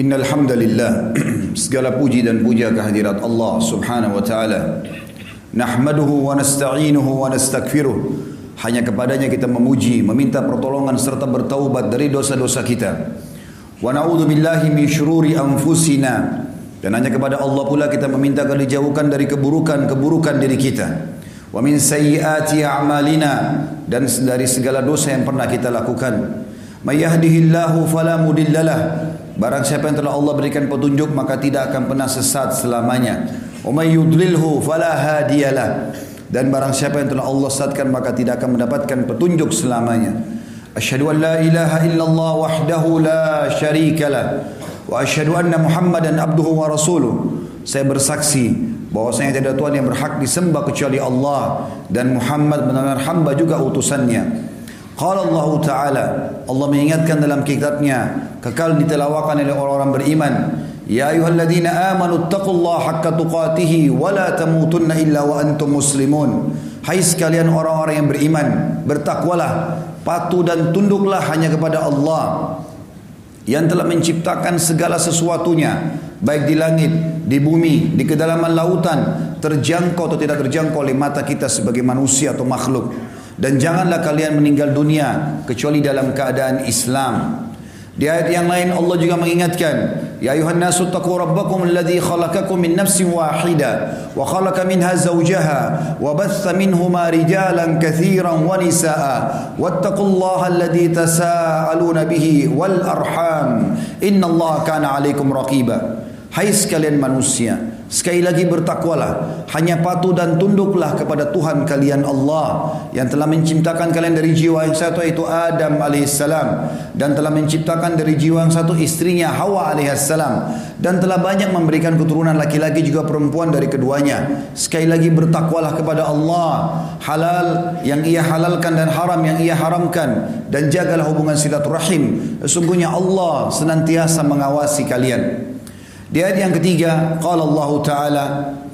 Innal hamdalillah segala puji dan puja kehadirat Allah Subhanahu wa taala. Nahmaduhu wa nasta'inuhu wa nastaghfiruh. Hanya kepadanya kita memuji, meminta pertolongan serta bertaubat dari dosa-dosa kita. Wa na'udzu billahi min syururi anfusina. Dan hanya kepada Allah pula kita meminta agar dijauhkan dari keburukan-keburukan diri kita. Wa min sayyiati a'malina dan dari segala dosa yang pernah kita lakukan. May yahdihillahu fala mudillalah Barang siapa yang telah Allah berikan petunjuk maka tidak akan pernah sesat selamanya. Wa may yudlilhu fala hadiyalah. Dan barang siapa yang telah Allah sesatkan maka tidak akan mendapatkan petunjuk selamanya. Asyhadu an la ilaha illallah wahdahu la syarika lah. Wa asyhadu anna Muhammadan abduhu wa rasuluh. Saya bersaksi bahwasanya tidak ada Tuhan yang berhak disembah kecuali Allah dan Muhammad benar-benar hamba juga utusannya. Qala Allah Ta'ala Allah mengingatkan dalam kitabnya kekal ditelawakan oleh orang-orang beriman Ya ayuhalladzina amanu taqullaha haqqa tuqatihi wa la tamutunna illa wa antum muslimun. Hai sekalian orang-orang yang beriman bertakwalah patuh dan tunduklah hanya kepada Allah yang telah menciptakan segala sesuatunya baik di langit, di bumi, di kedalaman lautan terjangkau atau tidak terjangkau oleh mata kita sebagai manusia atau makhluk dan janganlah kalian meninggal dunia kecuali dalam keadaan Islam. Di ayat yang lain Allah juga mengingatkan, Ya ayuhan nasu taqu rabbakum alladhi khalaqakum min nafsin wahida wa khalaqa minha zawjaha wa batha minhuma rijalan kathiran wa nisaa wattaqullaha alladhi tasaaluna bihi wal arham innallaha kana alaikum raqiba. Hai sekalian manusia, Sekali lagi bertakwalah, hanya patuh dan tunduklah kepada Tuhan kalian Allah yang telah menciptakan kalian dari jiwa yang satu yaitu Adam alaihissalam dan telah menciptakan dari jiwa yang satu istrinya Hawa alaihissalam dan telah banyak memberikan keturunan laki-laki juga perempuan dari keduanya. Sekali lagi bertakwalah kepada Allah, halal yang ia halalkan dan haram yang ia haramkan dan jagalah hubungan silaturahim. Sesungguhnya Allah senantiasa mengawasi kalian. Di ayat yang ketiga, qala Allah Ta'ala,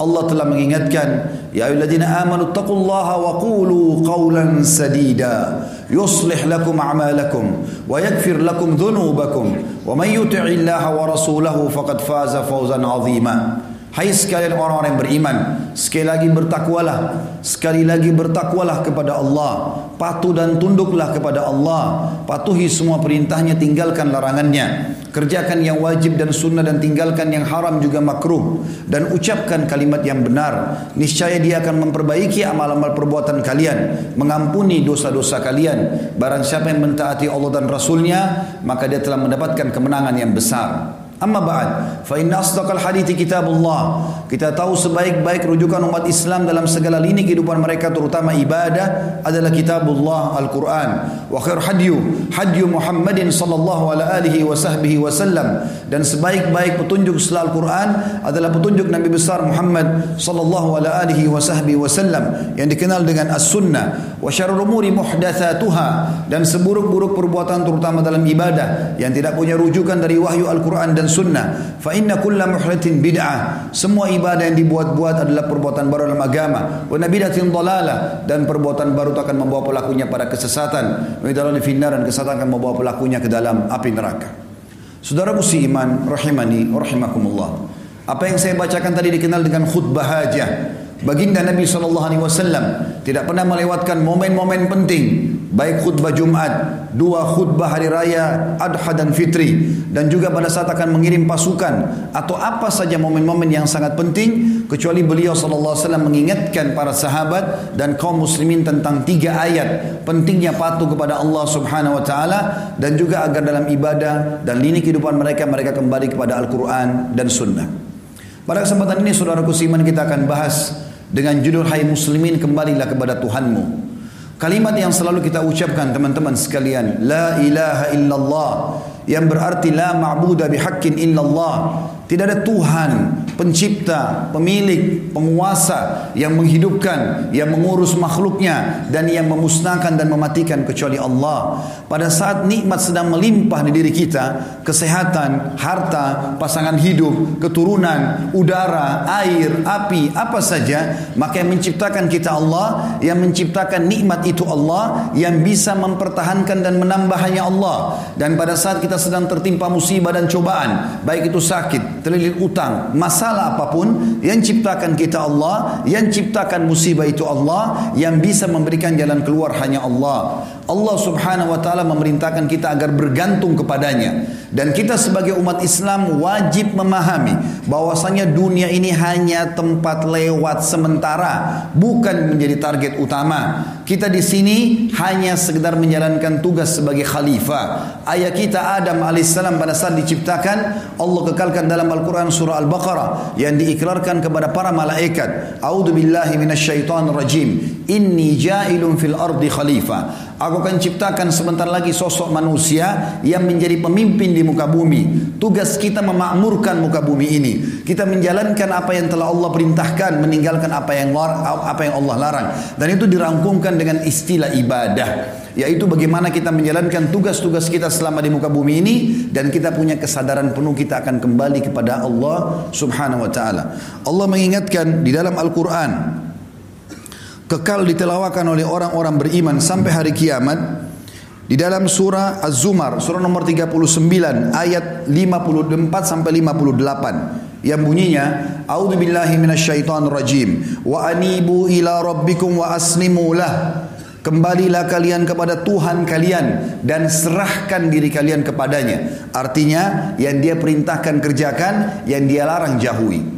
Allah telah mengingatkan, Ya ayyuhalladzina amanu taqullaha wa qulu qawlan sadida, yuslih lakum a'malakum wa yaghfir lakum dhunubakum, wa man yuti'illaha wa rasulahu faqad faza fawzan 'azima. Hai sekalian orang-orang yang beriman Sekali lagi bertakwalah Sekali lagi bertakwalah kepada Allah. Patuh dan tunduklah kepada Allah. Patuhi semua perintahnya Tinggalkan larangannya. Kerjakan yang wajib dan sunnah Dan tinggalkan yang haram juga makruh. Dan ucapkan kalimat yang benar. Niscaya dia akan memperbaiki Amal-amal perbuatan kalian Mengampuni dosa-dosa kalian. Barang siapa yang mentaati Allah dan Rasulnya Maka dia telah mendapatkan kemenangan yang besar Amma ba'd, fa inna asdaqal hadithi kitabullah. Kita tahu sebaik-baik rujukan umat Islam dalam segala lini kehidupan mereka terutama ibadah adalah kitabullah Al-Quran. Wa khair hadyu, hadyu Muhammadin sallallahu alaihi wa sahbihi wasallam. Dan sebaik-baik petunjuk setelah Al-Quran adalah petunjuk Nabi besar Muhammad sallallahu alaihi wa sahbihi wasallam yang dikenal dengan as-sunnah. Wa syarrul umuri muhdatsatuha dan seburuk-buruk perbuatan terutama dalam ibadah yang tidak punya rujukan dari wahyu Al-Quran dan dan sunnah. Fa inna kulla muhdatsin bid'ah. Semua ibadah yang dibuat-buat adalah perbuatan baru dalam agama. Wa nabidatin dalalah dan perbuatan baru itu akan membawa pelakunya pada kesesatan. Wa idalani finnar dan kesesatan akan membawa pelakunya ke dalam api neraka. Saudaraku si iman rahimani rahimakumullah. Apa yang saya bacakan tadi dikenal dengan khutbah hajah. Baginda Nabi SAW tidak pernah melewatkan momen-momen penting baik khutbah Jumat, dua khutbah hari raya Adha dan Fitri dan juga pada saat akan mengirim pasukan atau apa saja momen-momen yang sangat penting kecuali beliau sallallahu alaihi wasallam mengingatkan para sahabat dan kaum muslimin tentang tiga ayat pentingnya patuh kepada Allah Subhanahu wa taala dan juga agar dalam ibadah dan lini kehidupan mereka mereka kembali kepada Al-Qur'an dan sunnah. Pada kesempatan ini saudaraku siman kita akan bahas dengan judul Hai Muslimin kembalilah kepada Tuhanmu. Kalimat yang selalu kita ucapkan teman-teman sekalian, la ilaha illallah yang berarti la ma'budu bihaqqin illallah. Tidak ada Tuhan pencipta, pemilik, penguasa yang menghidupkan, yang mengurus makhluknya dan yang memusnahkan dan mematikan kecuali Allah. Pada saat nikmat sedang melimpah di diri kita, kesehatan, harta, pasangan hidup, keturunan, udara, air, api, apa saja, maka yang menciptakan kita Allah, yang menciptakan nikmat itu Allah, yang bisa mempertahankan dan menambah hanya Allah. Dan pada saat kita sedang tertimpa musibah dan cobaan, baik itu sakit, terlilit utang, masalah apa pun, yang ciptakan kita Allah, yang ciptakan musibah itu Allah, yang bisa memberikan jalan keluar hanya Allah. Allah subhanahu wa ta'ala memerintahkan kita agar bergantung kepadanya. Dan kita sebagai umat Islam wajib memahami bahwasanya dunia ini hanya tempat lewat sementara, bukan menjadi target utama. Kita di sini hanya sekedar menjalankan tugas sebagai khalifah. Ayah kita Adam alaihissalam pada saat diciptakan, Allah kekalkan dalam Al-Quran surah Al-Baqarah yang diikrarkan kepada para malaikat. A'udhu billahi minasyaitan rajim. Inni ja'ilun fil ardi khalifah. Aku akan ciptakan sebentar lagi sosok manusia yang menjadi pemimpin di muka bumi. Tugas kita memakmurkan muka bumi ini. Kita menjalankan apa yang telah Allah perintahkan, meninggalkan apa yang apa yang Allah larang. Dan itu dirangkumkan dengan istilah ibadah yaitu bagaimana kita menjalankan tugas-tugas kita selama di muka bumi ini dan kita punya kesadaran penuh kita akan kembali kepada Allah Subhanahu wa taala. Allah mengingatkan di dalam Al-Qur'an kekal ditelawakan oleh orang-orang beriman sampai hari kiamat di dalam surah Az-Zumar surah nomor 39 ayat 54 sampai 58 yang bunyinya A'udzu billahi minasyaitonir rajim wa anibu ila rabbikum wa aslimu lah Kembalilah kalian kepada Tuhan kalian dan serahkan diri kalian kepadanya. Artinya yang dia perintahkan kerjakan, yang dia larang jauhi.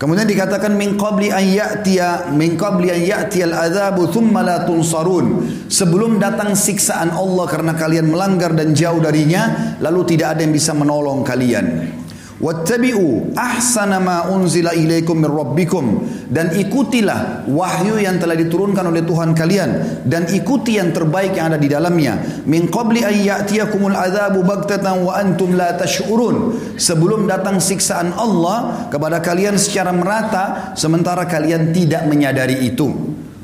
Kemudian dikatakan min qabli an ya'tiya min qabli an ya'tiya al-adzabu thumma la tunsarun. Sebelum datang siksaan Allah karena kalian melanggar dan jauh darinya, lalu tidak ada yang bisa menolong kalian. Wattabi'u ahsana ma unzila ilaikum min rabbikum. Dan ikutilah wahyu yang telah diturunkan oleh Tuhan kalian dan ikuti yang terbaik yang ada di dalamnya. Min qabli an ya'tiyakumul adzabu baghtatan wa antum la tash'urun. Sebelum datang siksaan Allah kepada kalian secara merata sementara kalian tidak menyadari itu.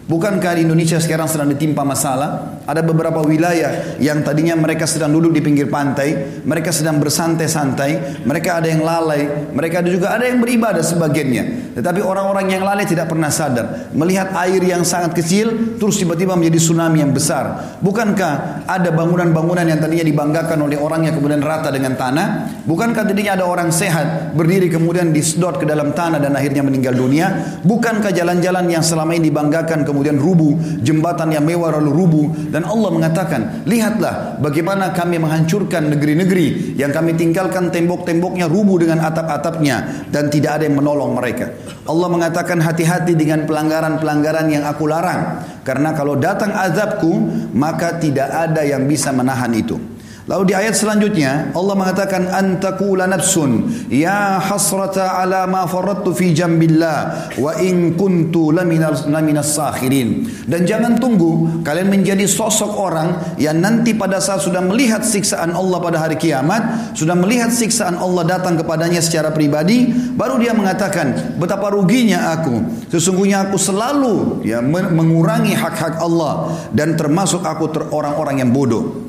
Bukankah Indonesia sekarang sedang ditimpa masalah? Ada beberapa wilayah yang tadinya mereka sedang duduk di pinggir pantai, mereka sedang bersantai-santai, mereka ada yang lalai, mereka ada juga ada yang beribadah sebagiannya. Tetapi orang-orang yang lalai tidak pernah sadar melihat air yang sangat kecil terus tiba-tiba menjadi tsunami yang besar. Bukankah ada bangunan-bangunan yang tadinya dibanggakan oleh orang yang kemudian rata dengan tanah? Bukankah tadinya ada orang sehat berdiri kemudian disedot ke dalam tanah dan akhirnya meninggal dunia? Bukankah jalan-jalan yang selama ini dibanggakan kemudian rubuh, jembatan yang mewah lalu rubuh dan Allah mengatakan, "Lihatlah bagaimana kami menghancurkan negeri-negeri yang kami tinggalkan tembok-temboknya rubuh dengan atap-atapnya dan tidak ada yang menolong mereka." Allah mengatakan hati-hati dengan pelanggaran-pelanggaran yang aku larang karena kalau datang azabku maka tidak ada yang bisa menahan itu. Lalu di ayat selanjutnya Allah mengatakan antakula nafsun ya hasrata ala ma faradtu fi jambillah wa in kuntu laminas sakhirin. Dan jangan tunggu kalian menjadi sosok orang yang nanti pada saat sudah melihat siksaan Allah pada hari kiamat, sudah melihat siksaan Allah datang kepadanya secara pribadi, baru dia mengatakan betapa ruginya aku. Sesungguhnya aku selalu ya mengurangi hak-hak Allah dan termasuk aku orang-orang yang bodoh.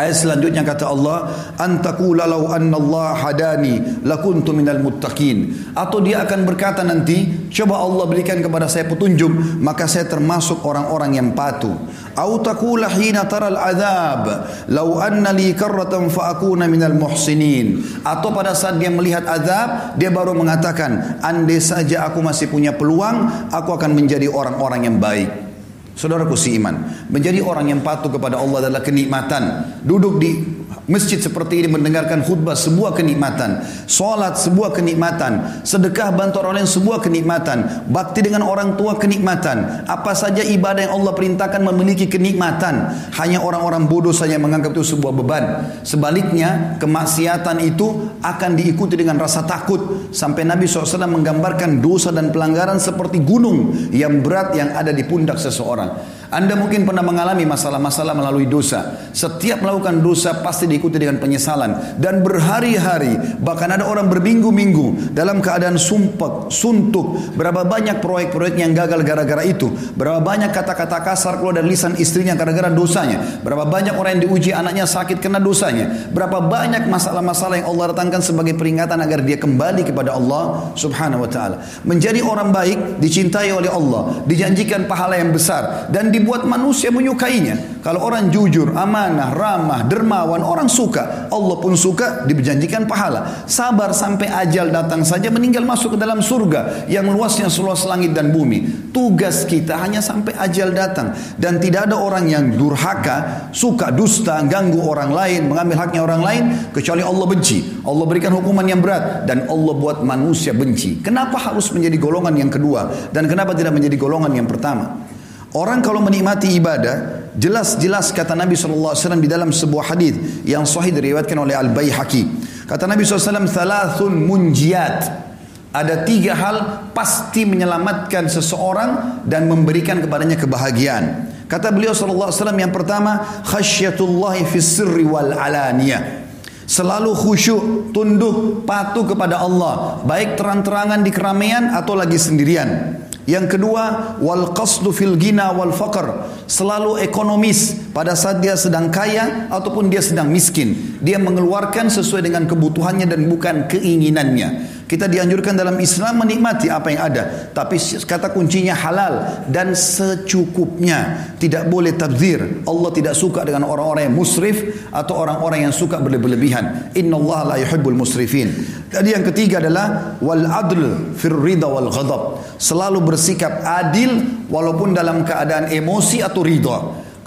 Ayat selanjutnya kata Allah, "Antakula law anna Allah hadani lakuntu minal muttaqin." Atau dia akan berkata nanti, "Coba Allah berikan kepada saya petunjuk, maka saya termasuk orang-orang yang patuh." Au taqula hina taral adzab, "Law anna li karratan fa akuna minal muhsinin." Atau pada saat dia melihat azab, dia baru mengatakan, "Andai saja aku masih punya peluang, aku akan menjadi orang-orang yang baik." Saudaraku si iman, menjadi orang yang patuh kepada Allah adalah kenikmatan. Duduk di masjid seperti ini mendengarkan khutbah sebuah kenikmatan. Salat sebuah kenikmatan. Sedekah bantu orang lain sebuah kenikmatan. Bakti dengan orang tua kenikmatan. Apa saja ibadah yang Allah perintahkan memiliki kenikmatan. Hanya orang-orang bodoh saja menganggap itu sebuah beban. Sebaliknya, kemaksiatan itu akan diikuti dengan rasa takut. Sampai Nabi SAW menggambarkan dosa dan pelanggaran seperti gunung yang berat yang ada di pundak seseorang. Anda mungkin pernah mengalami masalah-masalah melalui dosa. Setiap melakukan dosa pasti diikuti dengan penyesalan. Dan berhari-hari, bahkan ada orang berminggu-minggu dalam keadaan sumpek, suntuk. Berapa banyak proyek-proyek yang gagal gara-gara itu. Berapa banyak kata-kata kasar keluar dari lisan istrinya gara-gara dosanya. Berapa banyak orang yang diuji anaknya sakit kena dosanya. Berapa banyak masalah-masalah yang Allah datangkan sebagai peringatan agar dia kembali kepada Allah subhanahu wa ta'ala. Menjadi orang baik, dicintai oleh Allah. Dijanjikan pahala yang besar. Dan di dibuat manusia menyukainya. Kalau orang jujur, amanah, ramah, dermawan, orang suka. Allah pun suka, dijanjikan pahala. Sabar sampai ajal datang saja meninggal masuk ke dalam surga yang luasnya seluas langit dan bumi. Tugas kita hanya sampai ajal datang dan tidak ada orang yang durhaka, suka dusta, ganggu orang lain, mengambil haknya orang lain kecuali Allah benci. Allah berikan hukuman yang berat dan Allah buat manusia benci. Kenapa harus menjadi golongan yang kedua dan kenapa tidak menjadi golongan yang pertama? Orang kalau menikmati ibadah, jelas-jelas kata Nabi SAW di dalam sebuah hadis yang sahih diriwayatkan oleh Al Baihaqi. Kata Nabi SAW, "Thalathun munjiat." Ada tiga hal pasti menyelamatkan seseorang dan memberikan kepadanya kebahagiaan. Kata beliau wasallam yang pertama, khasyatullahi fis sirri wal alaniyah. Selalu khusyuk, tunduk, patuh kepada Allah, baik terang-terangan di keramaian atau lagi sendirian. Yang kedua, wal qasdu fil gina wal faqr. Selalu ekonomis pada saat dia sedang kaya ataupun dia sedang miskin. Dia mengeluarkan sesuai dengan kebutuhannya dan bukan keinginannya. Kita dianjurkan dalam Islam menikmati apa yang ada. Tapi kata kuncinya halal dan secukupnya. Tidak boleh tabzir. Allah tidak suka dengan orang-orang yang musrif atau orang-orang yang suka berlebihan. Inna Allah la yuhibbul musrifin. Jadi yang ketiga adalah wal adl fir wal ghadab. Selalu bersikap adil walaupun dalam keadaan emosi atau ridha.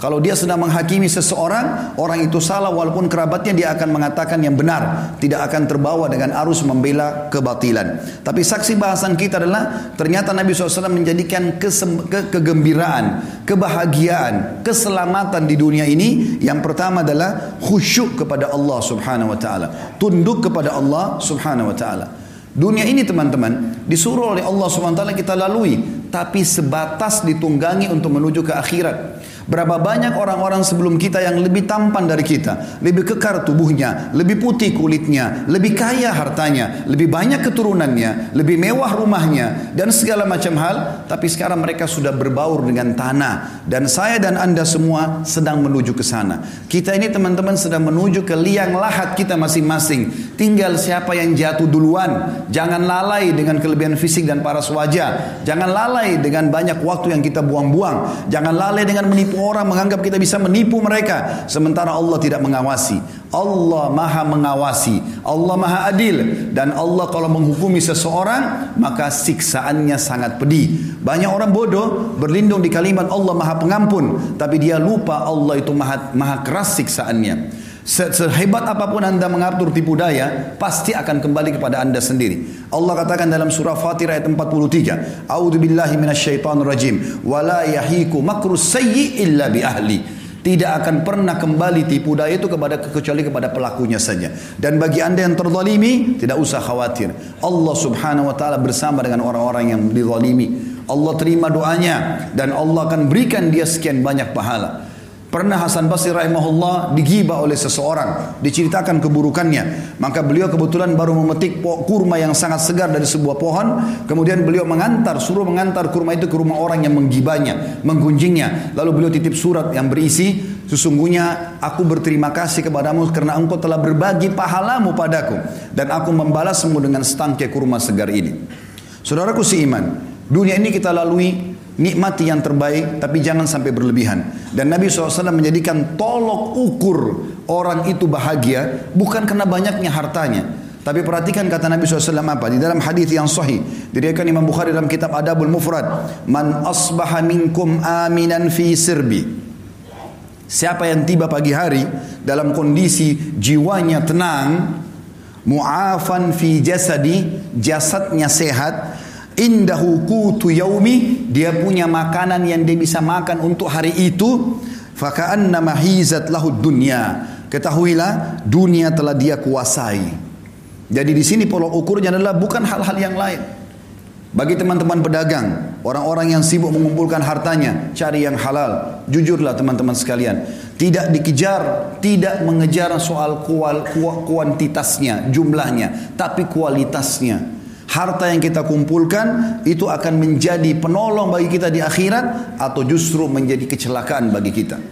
Kalau dia sedang menghakimi seseorang, orang itu salah walaupun kerabatnya dia akan mengatakan yang benar, tidak akan terbawa dengan arus membela kebatilan. Tapi saksi bahasan kita adalah ternyata Nabi SAW menjadikan kesem, ke, kegembiraan, kebahagiaan, keselamatan di dunia ini yang pertama adalah khusyuk kepada Allah Subhanahu wa taala, tunduk kepada Allah Subhanahu wa taala. Dunia ini teman-teman disuruh oleh Allah Subhanahu wa taala kita lalui, tapi sebatas ditunggangi untuk menuju ke akhirat. Berapa banyak orang-orang sebelum kita yang lebih tampan dari kita, lebih kekar tubuhnya, lebih putih kulitnya, lebih kaya hartanya, lebih banyak keturunannya, lebih mewah rumahnya, dan segala macam hal. Tapi sekarang mereka sudah berbaur dengan tanah. Dan saya dan anda semua sedang menuju ke sana. Kita ini teman-teman sedang menuju ke liang lahat kita masing-masing. Tinggal siapa yang jatuh duluan. Jangan lalai dengan kelebihan fisik dan paras wajah. Jangan lalai dengan banyak waktu yang kita buang-buang. Jangan lalai dengan menipu orang menganggap kita bisa menipu mereka sementara Allah tidak mengawasi. Allah Maha mengawasi. Allah Maha adil dan Allah kalau menghukumi seseorang maka siksaannya sangat pedih. Banyak orang bodoh berlindung di kalimat Allah Maha Pengampun tapi dia lupa Allah itu Maha Maha keras siksaannya. Sehebat apa pun anda mengatur tipu daya, pasti akan kembali kepada anda sendiri. Allah katakan dalam surah Fatir ayat 43, A'udzu billahi minasyaitonir rajim, wala yahiku makrus sayyi illa bi ahli. Tidak akan pernah kembali tipu daya itu kepada kecuali kepada pelakunya saja. Dan bagi anda yang terzalimi, tidak usah khawatir. Allah subhanahu wa ta'ala bersama dengan orang-orang yang dizalimi. Allah terima doanya dan Allah akan berikan dia sekian banyak pahala. Pernah Hasan Basri rahimahullah digibah oleh seseorang, diceritakan keburukannya. Maka beliau kebetulan baru memetik kurma yang sangat segar dari sebuah pohon, kemudian beliau mengantar, suruh mengantar kurma itu ke rumah orang yang menggibahnya, menggunjingnya. Lalu beliau titip surat yang berisi, sesungguhnya aku berterima kasih kepadamu karena engkau telah berbagi pahalamu padaku dan aku membalasmu dengan setangkai kurma segar ini. Saudaraku si iman, dunia ini kita lalui Nikmati yang terbaik tapi jangan sampai berlebihan. Dan Nabi SAW menjadikan tolok ukur orang itu bahagia bukan karena banyaknya hartanya. Tapi perhatikan kata Nabi SAW apa? Di dalam hadis yang sahih. Diriakan Imam Bukhari dalam kitab Adabul Mufrad. Man asbaha minkum aminan fi sirbi. Siapa yang tiba pagi hari dalam kondisi jiwanya tenang. Mu'afan fi jasadi. Jasadnya sehat indahu kutu yaumi dia punya makanan yang dia bisa makan untuk hari itu faka'anna mahizat lahu dunya ketahuilah dunia telah dia kuasai jadi di sini pola ukurnya adalah bukan hal-hal yang lain bagi teman-teman pedagang Orang-orang yang sibuk mengumpulkan hartanya, cari yang halal. Jujurlah teman-teman sekalian. Tidak dikejar, tidak mengejar soal kual, kuantitasnya, jumlahnya, tapi kualitasnya. Harta yang kita kumpulkan itu akan menjadi penolong bagi kita di akhirat atau justru menjadi kecelakaan bagi kita.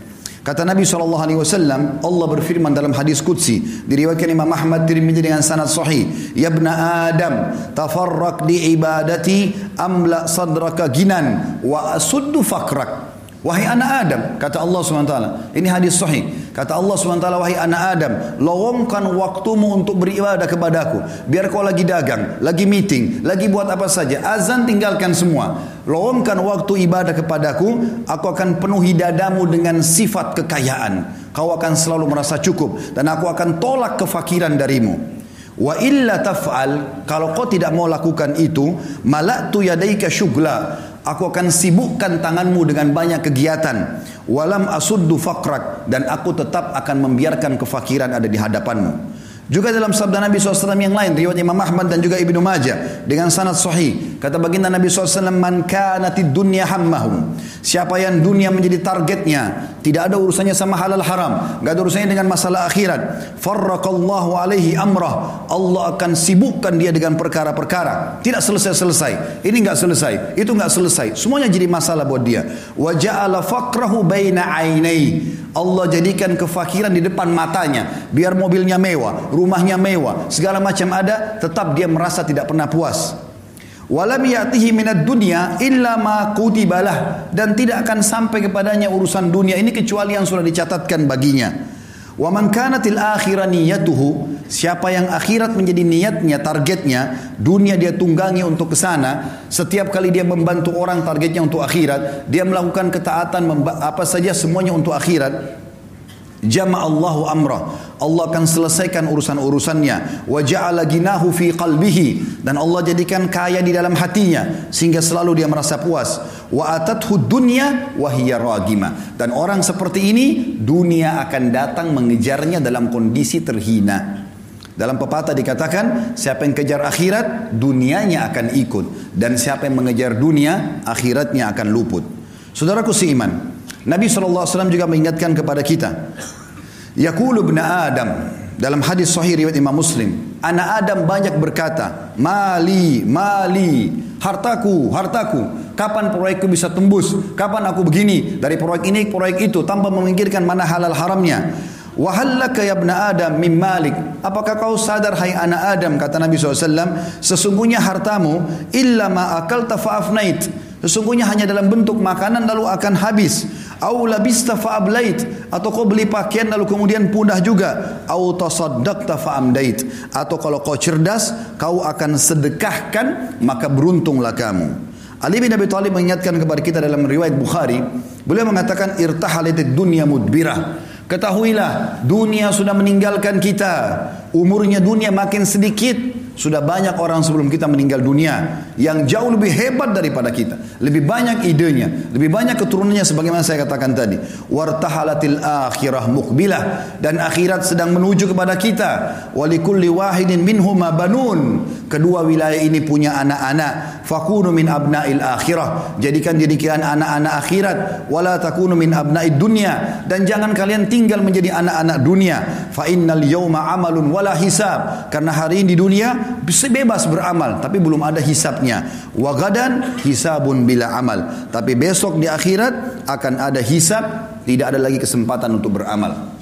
Kata Nabi SAW, Allah berfirman dalam hadis Qudsi, diriwayatkan Imam Ahmad Tirmidzi dengan sanad sahih, Ya ibna Adam, tafarrak di ibadati, amla sadraka ginan, wa asuddu fakrak. Wahai anak Adam, kata Allah SWT. Ini hadis sahih. Kata Allah SWT, wahai anak Adam, lowongkan waktumu untuk beribadah kepadaku. Biar kau lagi dagang, lagi meeting, lagi buat apa saja. Azan tinggalkan semua. Lowongkan waktu ibadah kepadaku, aku akan penuhi dadamu dengan sifat kekayaan. Kau akan selalu merasa cukup. Dan aku akan tolak kefakiran darimu. Wa illa taf'al, kalau kau tidak mau lakukan itu, malaktu yadaika syugla. Aku akan sibukkan tanganmu dengan banyak kegiatan. Walam asuddu fakrak. Dan aku tetap akan membiarkan kefakiran ada di hadapanmu. Juga dalam sabda Nabi SAW yang lain, riwayat Imam Ahmad dan juga Ibnu Majah dengan sanad sahih. Kata baginda Nabi SAW, man kanatid dunya hammahum. Siapa yang dunia menjadi targetnya, tidak ada urusannya sama halal haram, enggak ada urusannya dengan masalah akhirat. Farraqallahu alaihi amrah. Allah akan sibukkan dia dengan perkara-perkara. Tidak selesai-selesai. Ini enggak selesai, itu enggak selesai. Semuanya jadi masalah buat dia. Wa ja'ala faqrahu baina. Allah jadikan kefakiran di depan matanya. Biar mobilnya mewah, rumahnya mewah, segala macam ada, tetap dia merasa tidak pernah puas. Walam ya'tihi minad dunya illa ma kutibalah dan tidak akan sampai kepadanya urusan dunia ini kecuali yang sudah dicatatkan baginya. Wa man kanatil akhirah niyatuhu siapa yang akhirat menjadi niatnya targetnya dunia dia tunggangi untuk ke sana setiap kali dia membantu orang targetnya untuk akhirat dia melakukan ketaatan apa saja semuanya untuk akhirat Jama Allahu amrah. Allah akan selesaikan urusan-urusannya. Wa ja'ala ginahu fi qalbihi dan Allah jadikan kaya di dalam hatinya sehingga selalu dia merasa puas. Wa atathu dunya wa hiya. Dan orang seperti ini dunia akan datang mengejarnya dalam kondisi terhina. Dalam pepatah dikatakan, siapa yang kejar akhirat, dunianya akan ikut. Dan siapa yang mengejar dunia, akhiratnya akan luput. Saudaraku seiman, Nabi SAW juga mengingatkan kepada kita. Yaqulu ibn Adam dalam hadis sahih riwayat Imam Muslim, anak Adam banyak berkata, "Mali, mali, hartaku, hartaku. Kapan proyekku bisa tembus? Kapan aku begini dari proyek ini proyek itu tanpa memikirkan mana halal haramnya?" Wahallaka ya ibn Adam min malik. Apakah kau sadar hai anak Adam kata Nabi SAW sesungguhnya hartamu illa ma akalta fa'afnait. Sesungguhnya hanya dalam bentuk makanan lalu akan habis au labista fa'ablait atau kau beli pakaian lalu kemudian punah juga. Au tasaddaqta fa'amdait atau kalau kau cerdas kau akan sedekahkan maka beruntunglah kamu. Ali bin Abi Thalib mengingatkan kepada kita dalam riwayat Bukhari. Beliau mengatakan irtahalatid dunya mudbirah. Ketahuilah dunia sudah meninggalkan kita. Umurnya dunia makin sedikit sudah banyak orang sebelum kita meninggal dunia yang jauh lebih hebat daripada kita. Lebih banyak idenya, lebih banyak keturunannya sebagaimana saya katakan tadi. Wartahalatil akhirah mukbilah dan akhirat sedang menuju kepada kita. Walikulli wahidin minhum banun. Kedua wilayah ini punya anak-anak. Fakunu min abnail akhirah. Jadikan diri kalian anak-anak akhirat. Wala takunu min dunia. Dan jangan kalian tinggal menjadi anak-anak dunia. Fa innal yawma amalun wala hisab. Karena hari ini di dunia bebas beramal tapi belum ada hisapnya. Wagadan hisabun bila amal. Tapi besok di akhirat akan ada hisab, tidak ada lagi kesempatan untuk beramal.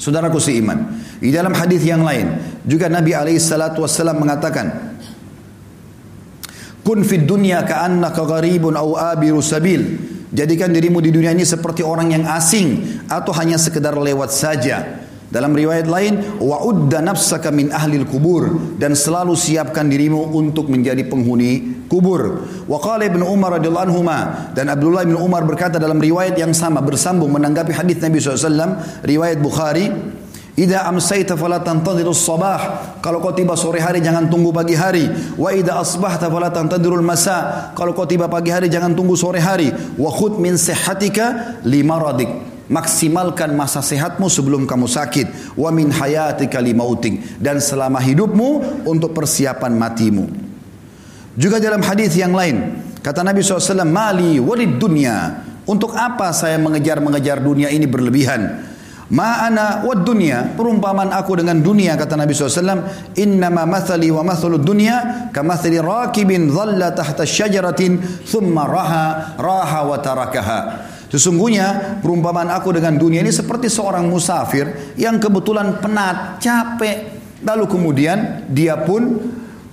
Saudaraku seiman, di dalam hadis yang lain juga Nabi alaihi salatu wasallam mengatakan, "Kun fid dunya ka'annaka gharibun aw abiru sabil." Jadikan dirimu di dunia ini seperti orang yang asing atau hanya sekedar lewat saja. Dalam riwayat lain, wa'udda nafsaka min ahlil kubur dan selalu siapkan dirimu untuk menjadi penghuni kubur. Wa qala Ibnu Umar radhiyallahu anhu dan Abdullah bin Umar berkata dalam riwayat yang sama bersambung menanggapi hadis Nabi SAW riwayat Bukhari Ida amsayta fala tantadhirus sabah. Kalau kau tiba sore hari jangan tunggu pagi hari. Wa ida asbahta fala tantadhirul masa. Kalau kau tiba pagi hari jangan tunggu sore hari. Wa khud min sihhatika limaradik maksimalkan masa sehatmu sebelum kamu sakit. Wa min hayatika limautik dan selama hidupmu untuk persiapan matimu. Juga dalam hadis yang lain Kata Nabi SAW, Mali walid dunia. Untuk apa saya mengejar-mengejar dunia ini berlebihan? Ma'ana wa dunia perumpamaan aku dengan dunia kata Nabi SAW innama mathali wa mathalu dunia kamathali rakibin dhalla tahta syajaratin thumma raha raha wa tarakaha Sesungguhnya perumpamaan aku dengan dunia ini seperti seorang musafir yang kebetulan penat, capek. Lalu kemudian dia pun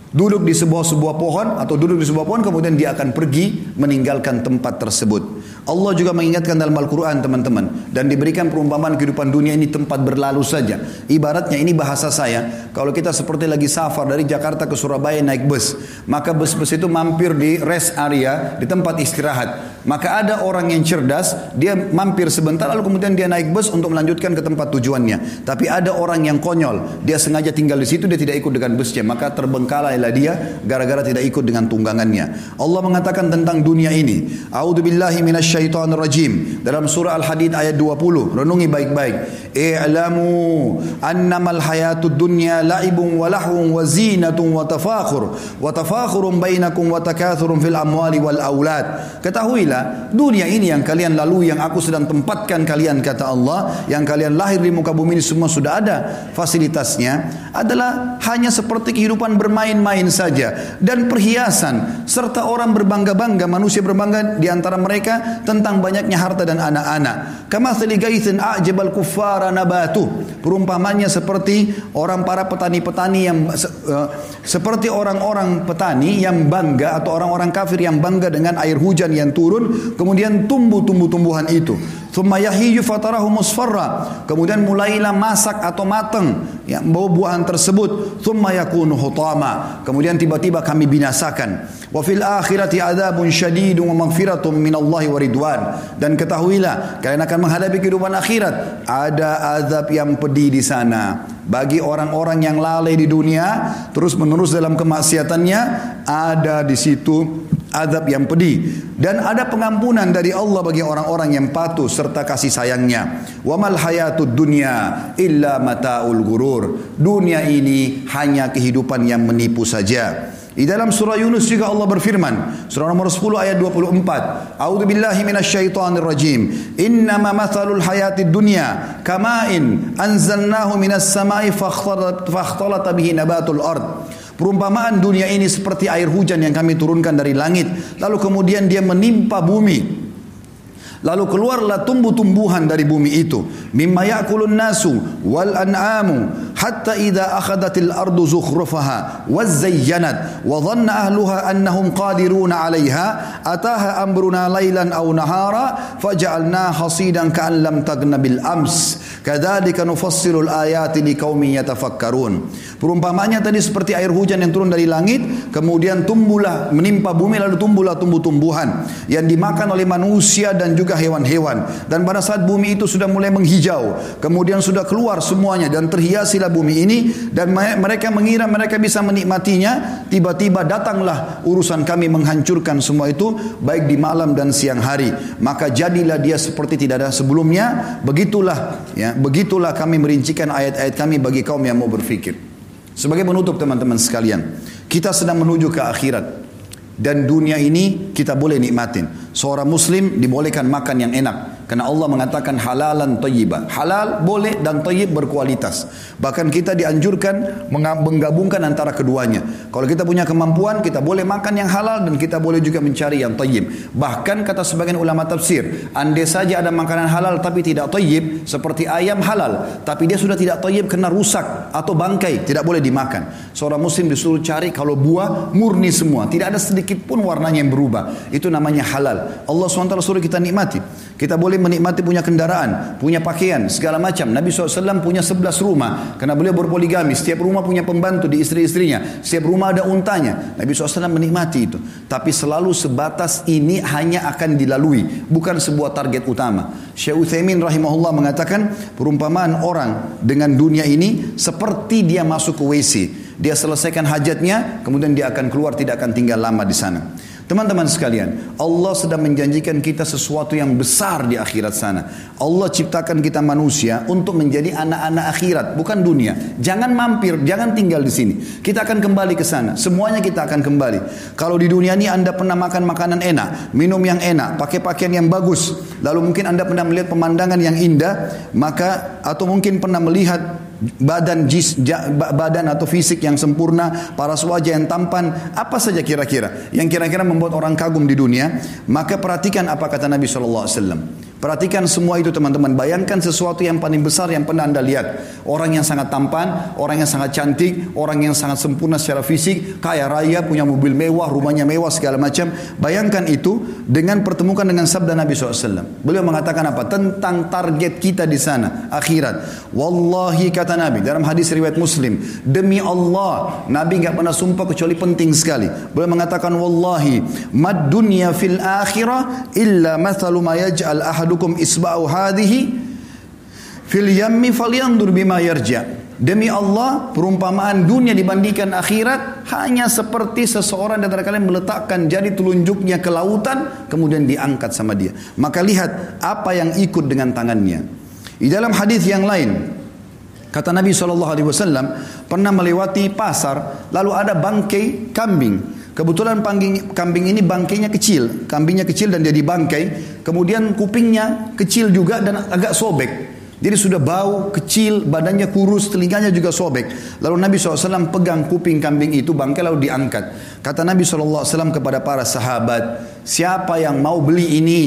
duduk di sebuah sebuah pohon atau duduk di sebuah pohon kemudian dia akan pergi meninggalkan tempat tersebut. Allah juga mengingatkan dalam Al-Quran teman-teman. Dan diberikan perumpamaan kehidupan dunia ini tempat berlalu saja. Ibaratnya ini bahasa saya. Kalau kita seperti lagi safar dari Jakarta ke Surabaya naik bus. Maka bus-bus itu mampir di rest area, di tempat istirahat. Maka ada orang yang cerdas, dia mampir sebentar lalu kemudian dia naik bus untuk melanjutkan ke tempat tujuannya. Tapi ada orang yang konyol. Dia sengaja tinggal di situ, dia tidak ikut dengan busnya. Maka terbengkalailah dia gara-gara tidak ikut dengan tunggangannya. Allah mengatakan tentang dunia ini. A'udzubillahi syaitanir rajim. Dalam surah Al-Hadid ayat 20. Renungi baik-baik. I'lamu annamal hayatud dunya la'ibun wa lahwun wa zinatun wa tafakhur wa tafakhurun bainakum wa takathurun fil amwali wal aulad. Ketahuilah dunia ini yang kalian lalui yang aku sedang tempatkan kalian kata Allah yang kalian lahir di muka bumi ini semua sudah ada fasilitasnya adalah hanya seperti kehidupan bermain-main saja dan perhiasan serta orang berbangga-bangga manusia berbangga di antara mereka tentang banyaknya harta dan anak-anak. Kama gaithin a'jabal kuffara nabatu. Perumpamannya seperti orang para petani-petani yang uh, seperti orang-orang petani yang bangga atau orang-orang kafir yang bangga dengan air hujan yang turun kemudian tumbuh tumbuh-tumbuhan itu. Thumma yahiju fatarahu musfarra. Kemudian mulailah masak atau matang ya, buah-buahan tersebut. Thumma yakunu hutama. Kemudian tiba-tiba kami binasakan. Wa fil akhirati adzabun syadidun wa maghfiratun minallahi wa ridwan. Dan ketahuilah kalian akan menghadapi kehidupan akhirat. Ada azab yang pedih di sana. Bagi orang-orang yang lalai di dunia terus menerus dalam kemaksiatannya ada di situ azab yang pedih dan ada pengampunan dari Allah bagi orang-orang yang patuh serta kasih sayangnya. Wa mal hayatud dunya illa mataul gurur. Dunia ini hanya kehidupan yang menipu saja. Di dalam surah Yunus juga Allah berfirman, surah nomor 10 ayat 24. A'udzu billahi minasyaitonir rajim. Innama mathalul hayatid dunya kama'in anzalnahu minas sama'i fakhtalata bihi nabatul ard. Perumpamaan dunia ini seperti air hujan yang kami turunkan dari langit. Lalu kemudian dia menimpa bumi. Lalu keluarlah tumbuh-tumbuhan dari bumi itu. Mimma ya'kulun nasu wal an'amu hatta idza akhadatil ardu zukhrufaha wa zayyanat wa dhanna ahluha annahum qadiruna 'alayha ataha amruna laylan aw nahara faj'alna hasidan ka'an lam tagna bil ams kadzalika nufassilul ayati liqaumin yatafakkarun perumpamanya tadi seperti air hujan yang turun dari langit kemudian tumbuhlah menimpa bumi lalu tumbuhlah tumbuh-tumbuhan yang dimakan oleh manusia dan juga hewan-hewan. Dan pada saat bumi itu sudah mulai menghijau kemudian sudah keluar semuanya dan terhiasilah bumi ini dan mereka mengira mereka bisa menikmatinya tiba-tiba datanglah urusan kami menghancurkan semua itu baik di malam dan siang hari. Maka jadilah dia seperti tidak ada sebelumnya. Begitulah ya begitulah kami merincikan ayat-ayat kami bagi kaum yang mau berfikir sebagai penutup teman-teman sekalian kita sedang menuju ke akhirat dan dunia ini kita boleh nikmatin. Seorang muslim dibolehkan makan yang enak. Karena Allah mengatakan halalan tayyiban. Halal boleh dan tayyib berkualitas. Bahkan kita dianjurkan menggabungkan antara keduanya. Kalau kita punya kemampuan, kita boleh makan yang halal dan kita boleh juga mencari yang tayyib. Bahkan kata sebagian ulama tafsir, andai saja ada makanan halal tapi tidak tayyib, seperti ayam halal, tapi dia sudah tidak tayyib kena rusak atau bangkai, tidak boleh dimakan. Seorang muslim disuruh cari kalau buah murni semua, tidak ada sedikit pun warnanya yang berubah. Itu namanya halal. Allah SWT suruh kita nikmati. Kita boleh menikmati punya kendaraan, punya pakaian, segala macam. Nabi SAW punya 11 rumah. Karena beliau berpoligami. Setiap rumah punya pembantu di istri-istrinya. Setiap rumah ada untanya. Nabi SAW menikmati itu. Tapi selalu sebatas ini hanya akan dilalui. Bukan sebuah target utama. Syekh Uthaymin rahimahullah mengatakan perumpamaan orang dengan dunia ini seperti dia masuk ke WC. Dia selesaikan hajatnya, kemudian dia akan keluar tidak akan tinggal lama di sana. Teman-teman sekalian, Allah sedang menjanjikan kita sesuatu yang besar di akhirat sana. Allah ciptakan kita manusia untuk menjadi anak-anak akhirat, bukan dunia. Jangan mampir, jangan tinggal di sini. Kita akan kembali ke sana. Semuanya kita akan kembali. Kalau di dunia ini Anda pernah makan makanan enak, minum yang enak, pakai pakaian yang bagus, lalu mungkin Anda pernah melihat pemandangan yang indah, maka atau mungkin pernah melihat badan jis, badan atau fisik yang sempurna, para wajah yang tampan, apa saja kira-kira yang kira-kira membuat orang kagum di dunia, maka perhatikan apa kata Nabi Shallallahu Alaihi Wasallam. Perhatikan semua itu teman-teman. Bayangkan sesuatu yang paling besar yang pernah anda lihat. Orang yang sangat tampan, orang yang sangat cantik, orang yang sangat sempurna secara fisik, kaya raya, punya mobil mewah, rumahnya mewah segala macam. Bayangkan itu dengan pertemukan dengan sabda Nabi SAW. Beliau mengatakan apa? Tentang target kita di sana, akhirat. Wallahi kata Nabi dalam hadis riwayat Muslim, demi Allah, Nabi nggak pernah sumpah kecuali penting sekali. Beliau mengatakan wallahi, mad dunya fil akhirah illa mathalu ma yaj'al ahad ahadukum isba'u hadhihi fil yammi falyandur bima yarja. Demi Allah, perumpamaan dunia dibandingkan akhirat hanya seperti seseorang dari kalian meletakkan jari telunjuknya ke lautan kemudian diangkat sama dia. Maka lihat apa yang ikut dengan tangannya. Di dalam hadis yang lain, kata Nabi SAW pernah melewati pasar lalu ada bangkai kambing Kebetulan pangging, kambing ini bangkainya kecil, kambingnya kecil dan jadi bangkai. Kemudian kupingnya kecil juga dan agak sobek. Jadi sudah bau, kecil, badannya kurus, telinganya juga sobek. Lalu Nabi SAW pegang kuping kambing itu, bangkai lalu diangkat. Kata Nabi SAW kepada para sahabat, siapa yang mau beli ini?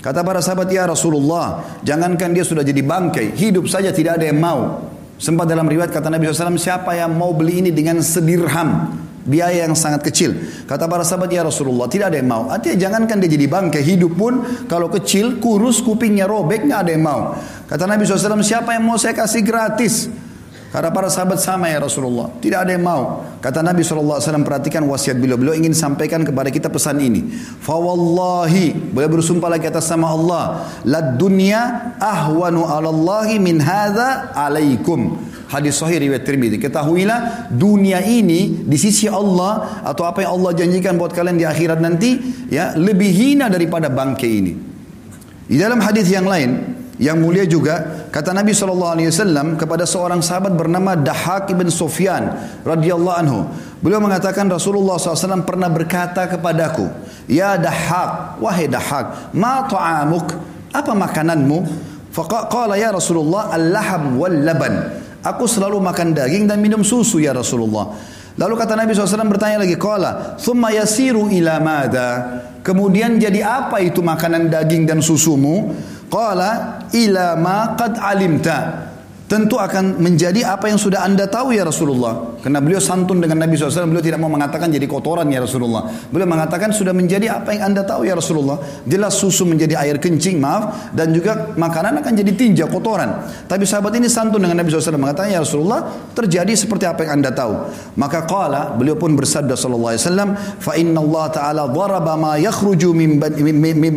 Kata para sahabat, ya Rasulullah, jangankan dia sudah jadi bangkai, hidup saja tidak ada yang mau. Sempat dalam riwayat kata Nabi SAW, siapa yang mau beli ini dengan sedirham? Biaya yang sangat kecil. Kata para sahabat ya Rasulullah tidak ada yang mau. Artinya jangankan dia jadi bangkai hidup pun kalau kecil kurus kupingnya robek nggak ada yang mau. Kata Nabi SAW siapa yang mau saya kasih gratis? Kata para sahabat sama ya Rasulullah. Tidak ada yang mau. Kata Nabi SAW perhatikan wasiat beliau. Beliau ingin sampaikan kepada kita pesan ini. Fawallahi. Beliau bersumpah lagi atas sama Allah. Lad dunya ahwanu alallahi min hadha alaikum. Hadis sahih riwayat Tirmidzi. Ketahuilah dunia ini di sisi Allah atau apa yang Allah janjikan buat kalian di akhirat nanti ya lebih hina daripada bangkai ini. Di dalam hadis yang lain yang mulia juga kata Nabi SAW kepada seorang sahabat bernama Dahak ibn Sufyan radhiyallahu anhu. Beliau mengatakan Rasulullah SAW pernah berkata kepadaku, Ya Dahak, wahai Dahak, ma ta'amuk? Apa makananmu? Faqala ya Rasulullah al-laham wal laban. Aku selalu makan daging dan minum susu ya Rasulullah. Lalu kata Nabi SAW bertanya lagi, Qala, thumma yasiru ila mada. Kemudian jadi apa itu makanan daging dan susumu? Qala, ila ma qad alimta tentu akan menjadi apa yang sudah anda tahu ya Rasulullah. Karena beliau santun dengan Nabi SAW, beliau tidak mau mengatakan jadi kotoran ya Rasulullah. Beliau mengatakan sudah menjadi apa yang anda tahu ya Rasulullah. Jelas susu menjadi air kencing, maaf. Dan juga makanan akan jadi tinja, kotoran. Tapi sahabat ini santun dengan Nabi SAW mengatakan ya Rasulullah, terjadi seperti apa yang anda tahu. Maka qala, beliau pun bersabda wasallam, fa inna Allah taala dharaba ma yakhruju min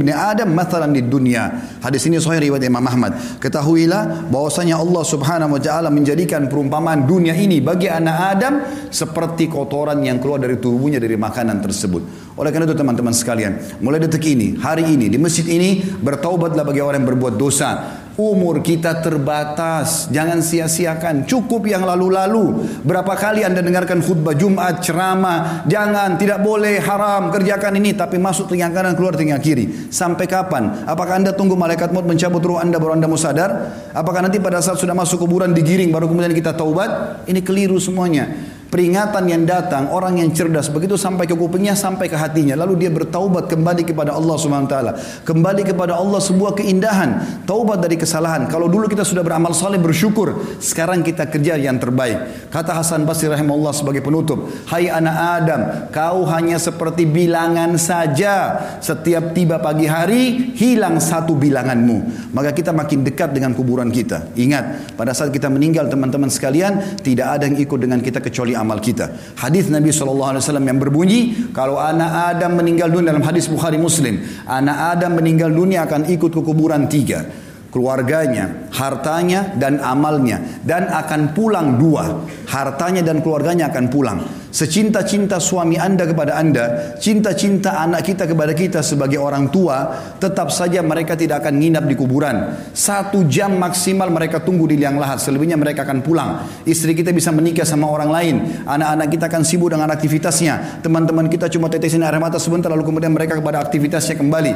Adam mathalan di dunia. Hadis ini sahih riwayat Imam Ahmad. Ketahuilah bahwasanya Allah subhanahu wa ta'ala menjadikan perumpamaan dunia ini bagi anak Adam seperti kotoran yang keluar dari tubuhnya dari makanan tersebut. Oleh karena itu teman-teman sekalian, mulai detik ini, hari ini, di masjid ini, bertaubatlah bagi orang yang berbuat dosa. Umur kita terbatas, jangan sia-siakan. Cukup yang lalu-lalu. Berapa kali anda dengarkan khutbah Jumat, ceramah, jangan, tidak boleh, haram, kerjakan ini, tapi masuk telinga kanan, keluar telinga kiri. Sampai kapan? Apakah anda tunggu malaikat maut mencabut ruh anda baru anda mau sadar? Apakah nanti pada saat sudah masuk kuburan digiring baru kemudian kita taubat? Ini keliru semuanya peringatan yang datang orang yang cerdas begitu sampai ke kupingnya sampai ke hatinya. Lalu dia bertaubat kembali kepada Allah Subhanahu wa taala. Kembali kepada Allah sebuah keindahan taubat dari kesalahan. Kalau dulu kita sudah beramal saleh bersyukur sekarang kita kerja yang terbaik. Kata Hasan Basri rahimahullah sebagai penutup hai anak Adam kau hanya seperti bilangan saja. Setiap tiba pagi hari hilang satu bilanganmu. Maka kita makin dekat dengan kuburan kita. Ingat pada saat kita meninggal teman-teman sekalian tidak ada yang ikut dengan kita kecuali amal kita. Hadis Nabi SAW yang berbunyi, kalau anak Adam meninggal dunia dalam hadis Bukhari Muslim, anak Adam meninggal dunia akan ikut ke kuburan tiga. Keluarganya, hartanya dan amalnya dan akan pulang dua. Hartanya dan keluarganya akan pulang. Secinta-cinta suami Anda kepada Anda, cinta-cinta anak kita kepada kita sebagai orang tua, tetap saja mereka tidak akan nginap di kuburan. Satu jam maksimal mereka tunggu di liang lahat, selebihnya mereka akan pulang. Istri kita bisa menikah sama orang lain, anak-anak kita akan sibuk dengan aktivitasnya, teman-teman kita cuma tetesin air mata sebentar lalu kemudian mereka kepada aktivitasnya kembali.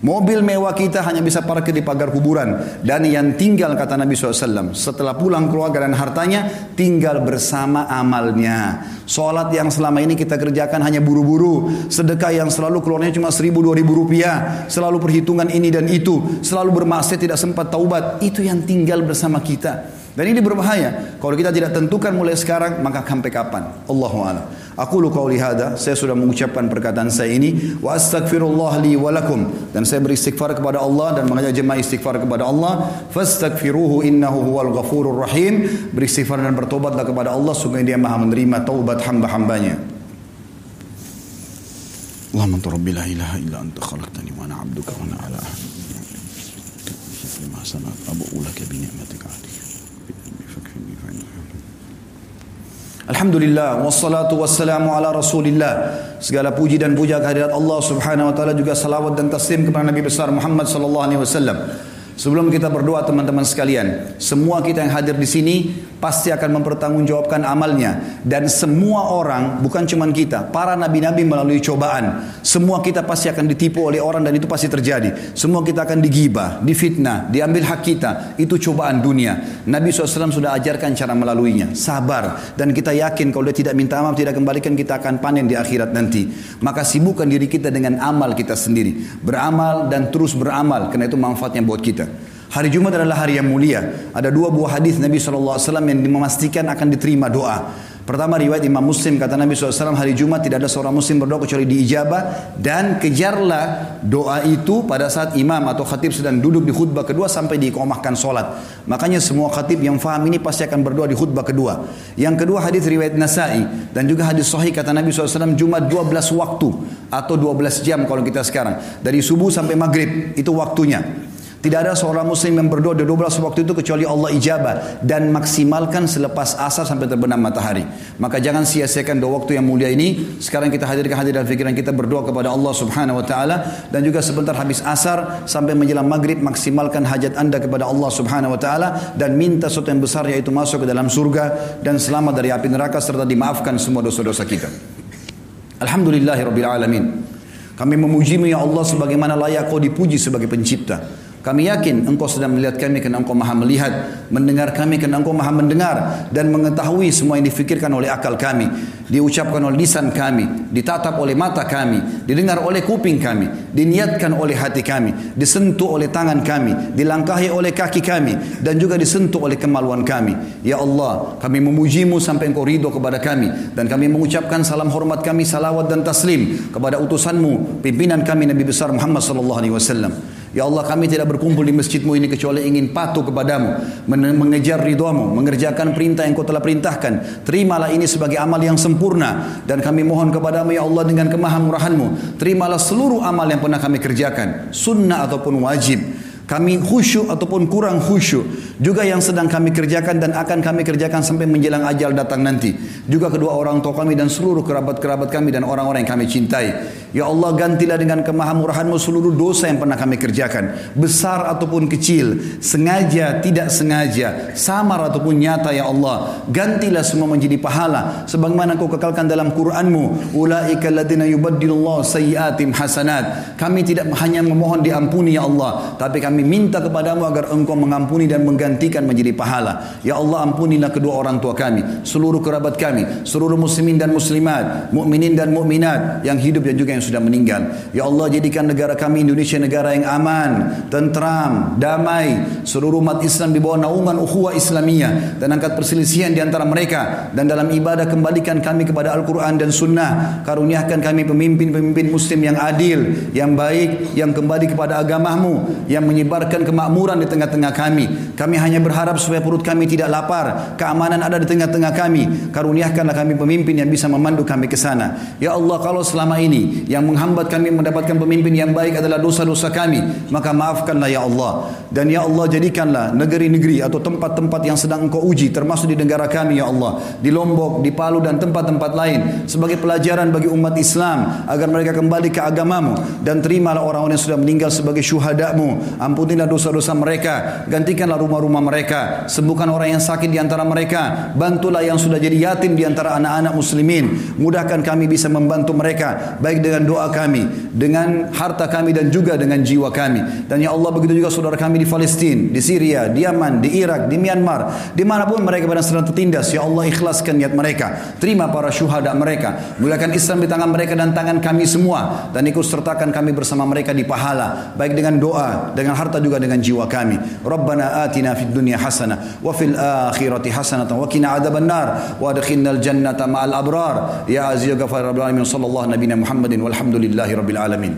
Mobil mewah kita hanya bisa parkir di pagar kuburan. Dan yang tinggal kata Nabi SAW. Setelah pulang keluarga dan hartanya. Tinggal bersama amalnya. Sholat yang selama ini kita kerjakan hanya buru-buru. Sedekah yang selalu keluarnya cuma seribu dua ribu rupiah. Selalu perhitungan ini dan itu. Selalu bermaksiat tidak sempat taubat. Itu yang tinggal bersama kita. Dan ini berbahaya. Kalau kita tidak tentukan mulai sekarang, maka sampai kapan? Allahu a'lam. Aku lu qauli hada, saya sudah mengucapkan perkataan saya ini wa astaghfirullah li wa lakum dan saya beristighfar kepada Allah dan mengajak jemaah istighfar kepada Allah, fastaghfiruhu innahu huwal ghafurur rahim. Beristighfar dan bertobatlah kepada Allah sungguh Dia Maha menerima taubat hamba-hambanya. Allahumma anta rabbi la ilaha illa anta khalaqtani wa ana 'abduka wa ana 'ala sanat abu ulaka bi ni'matika. Alhamdulillah wassalatu wassalamu ala Rasulillah. Segala puji dan puja kehadirat Allah Subhanahu wa taala juga salawat dan taslim kepada Nabi besar Muhammad sallallahu alaihi wasallam. Sebelum kita berdoa teman-teman sekalian, semua kita yang hadir di sini pasti akan mempertanggungjawabkan amalnya dan semua orang bukan cuma kita, para nabi-nabi melalui cobaan. Semua kita pasti akan ditipu oleh orang dan itu pasti terjadi. Semua kita akan digibah, difitnah, diambil hak kita. Itu cobaan dunia. Nabi SAW sudah ajarkan cara melaluinya. Sabar dan kita yakin kalau dia tidak minta maaf, tidak kembalikan kita akan panen di akhirat nanti. Maka sibukkan diri kita dengan amal kita sendiri. Beramal dan terus beramal karena itu manfaatnya buat kita. Hari Jumat adalah hari yang mulia. Ada dua buah hadis Nabi SAW yang memastikan akan diterima doa. Pertama riwayat Imam Muslim kata Nabi SAW hari Jumat tidak ada seorang Muslim berdoa kecuali diijabah dan kejarlah doa itu pada saat imam atau khatib sedang duduk di khutbah kedua sampai diikomahkan solat. Makanya semua khatib yang faham ini pasti akan berdoa di khutbah kedua. Yang kedua hadis riwayat Nasai dan juga hadis Sahih kata Nabi SAW Jumat 12 waktu atau 12 jam kalau kita sekarang dari subuh sampai maghrib itu waktunya. Tidak ada seorang muslim yang berdoa di 12 waktu itu kecuali Allah ijabah dan maksimalkan selepas asar sampai terbenam matahari. Maka jangan sia-siakan dua waktu yang mulia ini. Sekarang kita hadirkan hadir dalam fikiran kita berdoa kepada Allah Subhanahu wa taala dan juga sebentar habis asar sampai menjelang maghrib maksimalkan hajat Anda kepada Allah Subhanahu wa taala dan minta sesuatu yang besar yaitu masuk ke dalam surga dan selamat dari api neraka serta dimaafkan semua dosa-dosa kita. Alhamdulillahirabbil alamin. Kami memujimu ya Allah sebagaimana layak kau dipuji sebagai pencipta. Kami yakin engkau sedang melihat kami kerana engkau maha melihat. Mendengar kami kerana engkau maha mendengar. Dan mengetahui semua yang difikirkan oleh akal kami. Diucapkan oleh lisan kami. Ditatap oleh mata kami. Didengar oleh kuping kami. Diniatkan oleh hati kami. Disentuh oleh tangan kami. Dilangkahi oleh kaki kami. Dan juga disentuh oleh kemaluan kami. Ya Allah, kami memujimu sampai engkau ridho kepada kami. Dan kami mengucapkan salam hormat kami, salawat dan taslim kepada utusanmu, pimpinan kami Nabi besar Muhammad wasallam. Ya Allah kami tidak berkumpul di masjidmu ini kecuali ingin patuh kepadamu. Mengejar ridhamu. Mengerjakan perintah yang kau telah perintahkan. Terimalah ini sebagai amal yang sempurna. Dan kami mohon kepadamu ya Allah dengan kemahamurahanmu. Terimalah seluruh amal yang pernah kami kerjakan. Sunnah ataupun wajib kami khusyuk ataupun kurang khusyuk juga yang sedang kami kerjakan dan akan kami kerjakan sampai menjelang ajal datang nanti. Juga kedua orang tua kami dan seluruh kerabat-kerabat kami dan orang-orang yang kami cintai. Ya Allah gantilah dengan kemahamurahanmu seluruh dosa yang pernah kami kerjakan. Besar ataupun kecil sengaja tidak sengaja samar ataupun nyata ya Allah. Gantilah semua menjadi pahala. Sebagaimana kau kekalkan dalam Qur'anmu ulaika alladziina yubaddilullahu sayyi'atim hasanat. Kami tidak hanya memohon diampuni ya Allah tapi kami kami minta kepadamu agar engkau mengampuni dan menggantikan menjadi pahala. Ya Allah ampunilah kedua orang tua kami, seluruh kerabat kami, seluruh muslimin dan muslimat, mukminin dan mukminat yang hidup dan juga yang sudah meninggal. Ya Allah jadikan negara kami Indonesia negara yang aman, tentram, damai, seluruh umat Islam di bawah naungan ukhuwah Islamiyah dan angkat perselisihan di antara mereka dan dalam ibadah kembalikan kami kepada Al-Quran dan Sunnah. Karuniakan kami pemimpin-pemimpin muslim yang adil, yang baik, yang kembali kepada agamamu, yang menyebar menyebarkan kemakmuran di tengah-tengah kami. Kami hanya berharap supaya perut kami tidak lapar. Keamanan ada di tengah-tengah kami. Karuniakanlah kami pemimpin yang bisa memandu kami ke sana. Ya Allah, kalau selama ini yang menghambat kami mendapatkan pemimpin yang baik adalah dosa-dosa kami. Maka maafkanlah ya Allah. Dan ya Allah jadikanlah negeri-negeri atau tempat-tempat yang sedang engkau uji termasuk di negara kami ya Allah. Di Lombok, di Palu dan tempat-tempat lain. Sebagai pelajaran bagi umat Islam agar mereka kembali ke agamamu. Dan terimalah orang-orang yang sudah meninggal sebagai syuhadamu. Ampunilah dosa-dosa mereka. Gantikanlah rumah-rumah mereka. Sembuhkan orang yang sakit di antara mereka. Bantulah yang sudah jadi yatim di antara anak-anak muslimin. Mudahkan kami bisa membantu mereka. Baik dengan doa kami. Dengan harta kami dan juga dengan jiwa kami. Dan ya Allah begitu juga saudara kami di Palestina, di Syria, di Yaman, di Irak, di Myanmar. Di mana pun mereka berada sedang tertindas. Ya Allah ikhlaskan niat mereka. Terima para syuhada mereka. Mulakan Islam di tangan mereka dan tangan kami semua. Dan ikut sertakan kami bersama mereka di pahala. Baik dengan doa, dengan harta juga dengan jiwa kami. Rabbana atina fid dunya hasanah. Wa fil akhirati hasanah. Wa kina adaban nar. Wa adkhilna al jannata ma'al abrar. Ya aziz ya ghafar rabbil alamin. Sallallahu nabina Muhammadin walhamdulillahi rabbil alamin.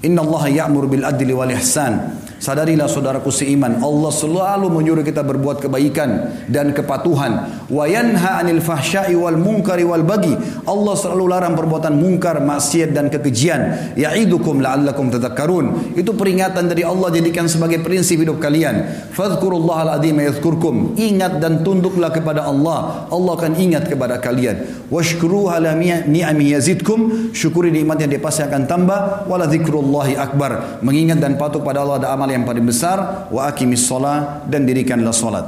Inna Allah ya'mur bil adli wal ihsan Sadarilah saudaraku seiman, Allah selalu menyuruh kita berbuat kebaikan dan kepatuhan. Wa yanha 'anil fahsya'i wal munkari wal bagi. Allah selalu larang perbuatan mungkar, maksiat dan kekejian. Ya'idukum la'allakum tadhakkarun. Itu peringatan dari Allah jadikan sebagai prinsip hidup kalian. Fadhkurullaha al-azim yadhkurkum. Ingat dan tunduklah kepada Allah. Allah akan ingat kepada kalian. Washkuru ala ni'ami yazidkum. Syukuri nikmat yang dia pasti akan tambah. Wala dzikrullahi akbar. Mengingat dan patuh pada Allah ada amal amal yang paling besar wa aqimis shalah dan dirikanlah salat